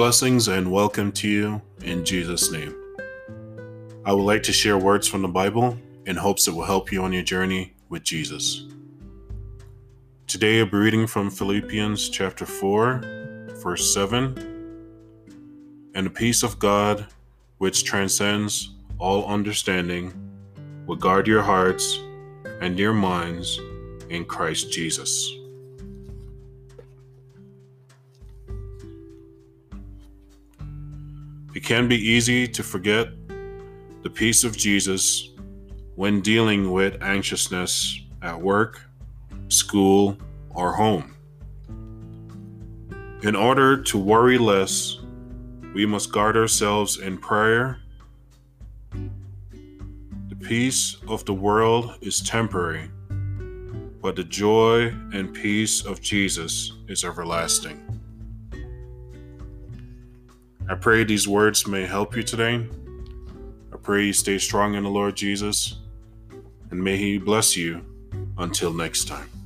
Blessings and welcome to you in Jesus' name. I would like to share words from the Bible in hopes it will help you on your journey with Jesus. Today, I'll reading from Philippians chapter 4, verse 7. And the peace of God, which transcends all understanding, will guard your hearts and your minds in Christ Jesus. It can be easy to forget the peace of Jesus when dealing with anxiousness at work, school, or home. In order to worry less, we must guard ourselves in prayer. The peace of the world is temporary, but the joy and peace of Jesus is everlasting. I pray these words may help you today. I pray you stay strong in the Lord Jesus, and may He bless you until next time.